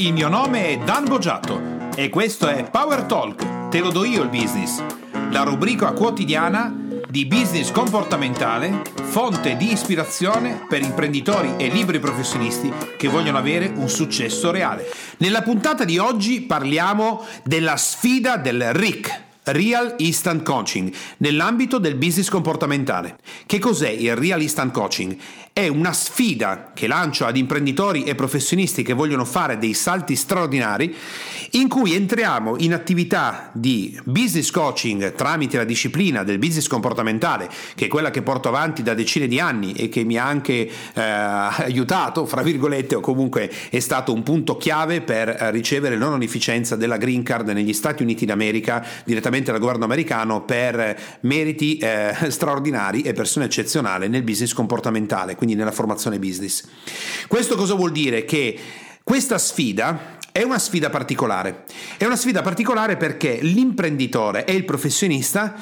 Il mio nome è Dan Boggiato e questo è Power Talk, te lo do io il business, la rubrica quotidiana di business comportamentale, fonte di ispirazione per imprenditori e libri professionisti che vogliono avere un successo reale. Nella puntata di oggi parliamo della sfida del RIC Real Instant Coaching nell'ambito del business comportamentale. Che cos'è il Real Instant Coaching? È una sfida che lancio ad imprenditori e professionisti che vogliono fare dei salti straordinari in cui entriamo in attività di business coaching tramite la disciplina del business comportamentale, che è quella che porto avanti da decine di anni e che mi ha anche eh, aiutato, fra virgolette, o comunque è stato un punto chiave per ricevere l'onorificenza della Green Card negli Stati Uniti d'America direttamente dal governo americano per meriti eh, straordinari e persone eccezionali nel business comportamentale, quindi nella formazione business. Questo cosa vuol dire? Che questa sfida è una sfida particolare. È una sfida particolare perché l'imprenditore e il professionista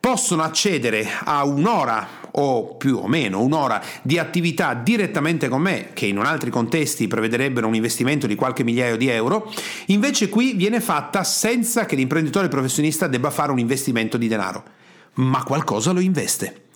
possono accedere a un'ora o più o meno un'ora di attività direttamente con me, che in altri contesti prevederebbero un investimento di qualche migliaio di euro, invece qui viene fatta senza che l'imprenditore professionista debba fare un investimento di denaro, ma qualcosa lo investe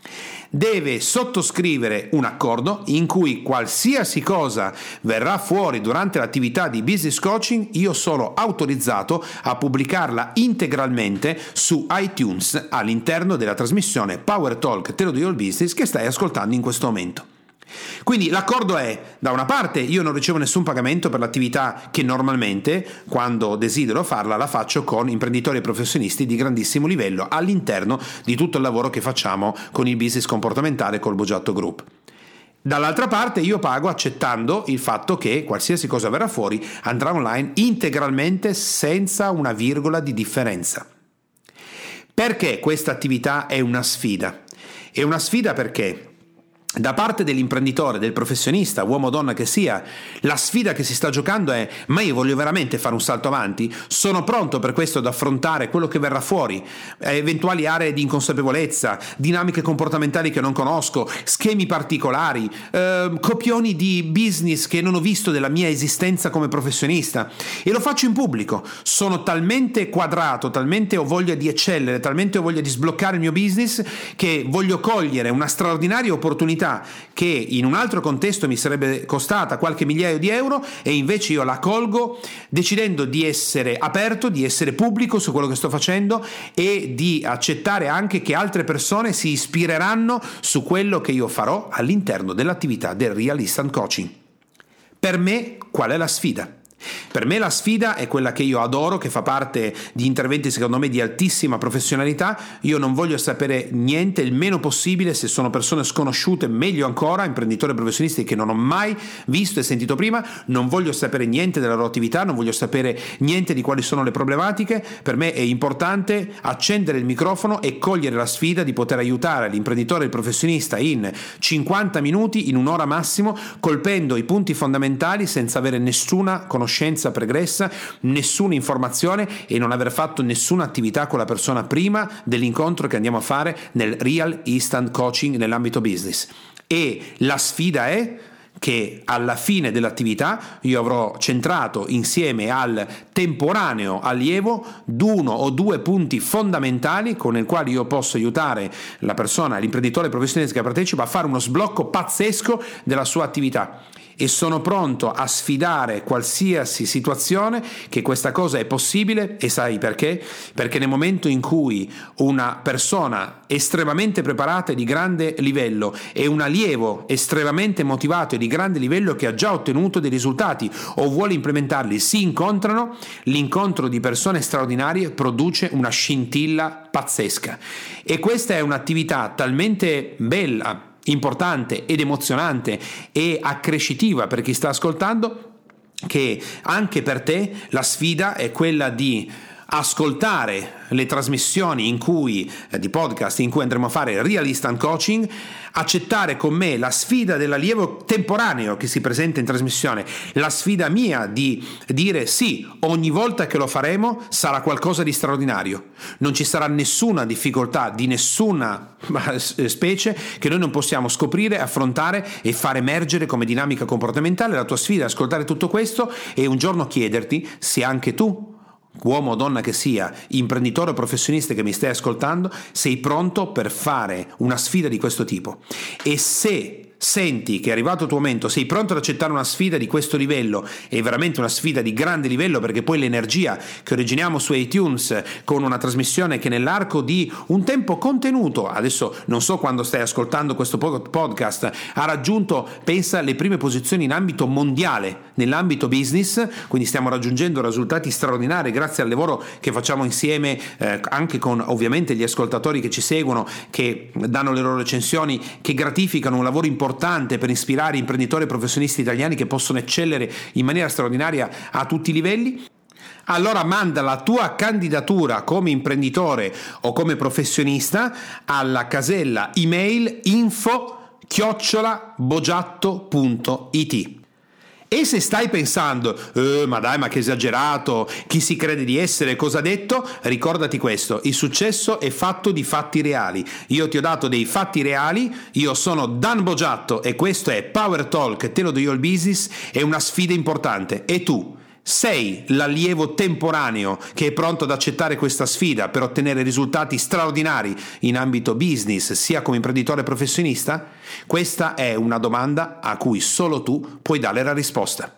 deve sottoscrivere un accordo in cui qualsiasi cosa verrà fuori durante l'attività di business coaching, io sono autorizzato a pubblicarla integralmente su iTunes all'interno della trasmissione Power Talk Te lo do il business che stai ascoltando in questo momento. Quindi l'accordo è, da una parte, io non ricevo nessun pagamento per l'attività che normalmente, quando desidero farla, la faccio con imprenditori e professionisti di grandissimo livello all'interno di tutto il lavoro che facciamo con il business comportamentale col Bogiatto Group. Dall'altra parte io pago accettando il fatto che qualsiasi cosa verrà fuori andrà online integralmente senza una virgola di differenza. Perché questa attività è una sfida? È una sfida perché da parte dell'imprenditore, del professionista, uomo o donna che sia, la sfida che si sta giocando è ma io voglio veramente fare un salto avanti? Sono pronto per questo ad affrontare quello che verrà fuori, eventuali aree di inconsapevolezza, dinamiche comportamentali che non conosco, schemi particolari, eh, copioni di business che non ho visto della mia esistenza come professionista e lo faccio in pubblico. Sono talmente quadrato, talmente ho voglia di eccellere, talmente ho voglia di sbloccare il mio business che voglio cogliere una straordinaria opportunità attività che in un altro contesto mi sarebbe costata qualche migliaio di euro e invece io la colgo decidendo di essere aperto, di essere pubblico su quello che sto facendo e di accettare anche che altre persone si ispireranno su quello che io farò all'interno dell'attività del Real Instant Coaching. Per me qual è la sfida? Per me la sfida è quella che io adoro, che fa parte di interventi secondo me di altissima professionalità. Io non voglio sapere niente, il meno possibile, se sono persone sconosciute, meglio ancora, imprenditori e professionisti che non ho mai visto e sentito prima, non voglio sapere niente della loro attività, non voglio sapere niente di quali sono le problematiche. Per me è importante accendere il microfono e cogliere la sfida di poter aiutare l'imprenditore e il professionista in 50 minuti, in un'ora massimo, colpendo i punti fondamentali senza avere nessuna conoscenza conoscenza pregressa, nessuna informazione e non aver fatto nessuna attività con la persona prima dell'incontro che andiamo a fare nel Real Instant Coaching nell'ambito business. E la sfida è che alla fine dell'attività io avrò centrato insieme al temporaneo allievo uno o due punti fondamentali con i quali io posso aiutare la persona, l'imprenditore professionista che partecipa a fare uno sblocco pazzesco della sua attività e sono pronto a sfidare qualsiasi situazione che questa cosa è possibile e sai perché? Perché nel momento in cui una persona estremamente preparata e di grande livello e un allievo estremamente motivato e di grande livello che ha già ottenuto dei risultati. O vuole implementarli si incontrano, l'incontro di persone straordinarie produce una scintilla pazzesca. E questa è un'attività talmente bella importante ed emozionante e accrescitiva per chi sta ascoltando che anche per te la sfida è quella di ascoltare le trasmissioni in cui, eh, di podcast in cui andremo a fare real instant coaching, accettare con me la sfida dell'allievo temporaneo che si presenta in trasmissione, la sfida mia di dire sì, ogni volta che lo faremo sarà qualcosa di straordinario. Non ci sarà nessuna difficoltà di nessuna specie che noi non possiamo scoprire, affrontare e far emergere come dinamica comportamentale. La tua sfida è ascoltare tutto questo e un giorno chiederti se anche tu uomo o donna che sia, imprenditore o professionista che mi stai ascoltando, sei pronto per fare una sfida di questo tipo. E se senti che è arrivato il tuo momento, sei pronto ad accettare una sfida di questo livello, è veramente una sfida di grande livello perché poi l'energia che originiamo su iTunes con una trasmissione che nell'arco di un tempo contenuto, adesso non so quando stai ascoltando questo podcast, ha raggiunto, pensa, le prime posizioni in ambito mondiale, nell'ambito business, quindi stiamo raggiungendo risultati straordinari grazie al lavoro che facciamo insieme eh, anche con ovviamente gli ascoltatori che ci seguono, che danno le loro recensioni, che gratificano un lavoro importante importante per ispirare imprenditori e professionisti italiani che possono eccellere in maniera straordinaria a tutti i livelli? allora manda la tua candidatura come imprenditore o come professionista alla casella email info chiocciolabogiatto.it e se stai pensando, eh, ma dai, ma che esagerato, chi si crede di essere, cosa ha detto? Ricordati questo, il successo è fatto di fatti reali. Io ti ho dato dei fatti reali, io sono Dan Bogiatto e questo è Power Talk, te lo do io il business, è una sfida importante. E tu? Sei l'allievo temporaneo che è pronto ad accettare questa sfida per ottenere risultati straordinari in ambito business, sia come imprenditore professionista? Questa è una domanda a cui solo tu puoi dare la risposta.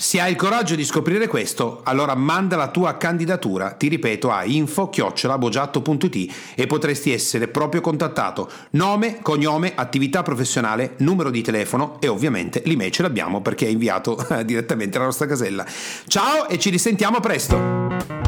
Se hai il coraggio di scoprire questo, allora manda la tua candidatura, ti ripeto, a info-bogiatto.it e potresti essere proprio contattato. Nome, cognome, attività professionale, numero di telefono e ovviamente l'email ce l'abbiamo perché è inviato direttamente alla nostra casella. Ciao e ci risentiamo presto!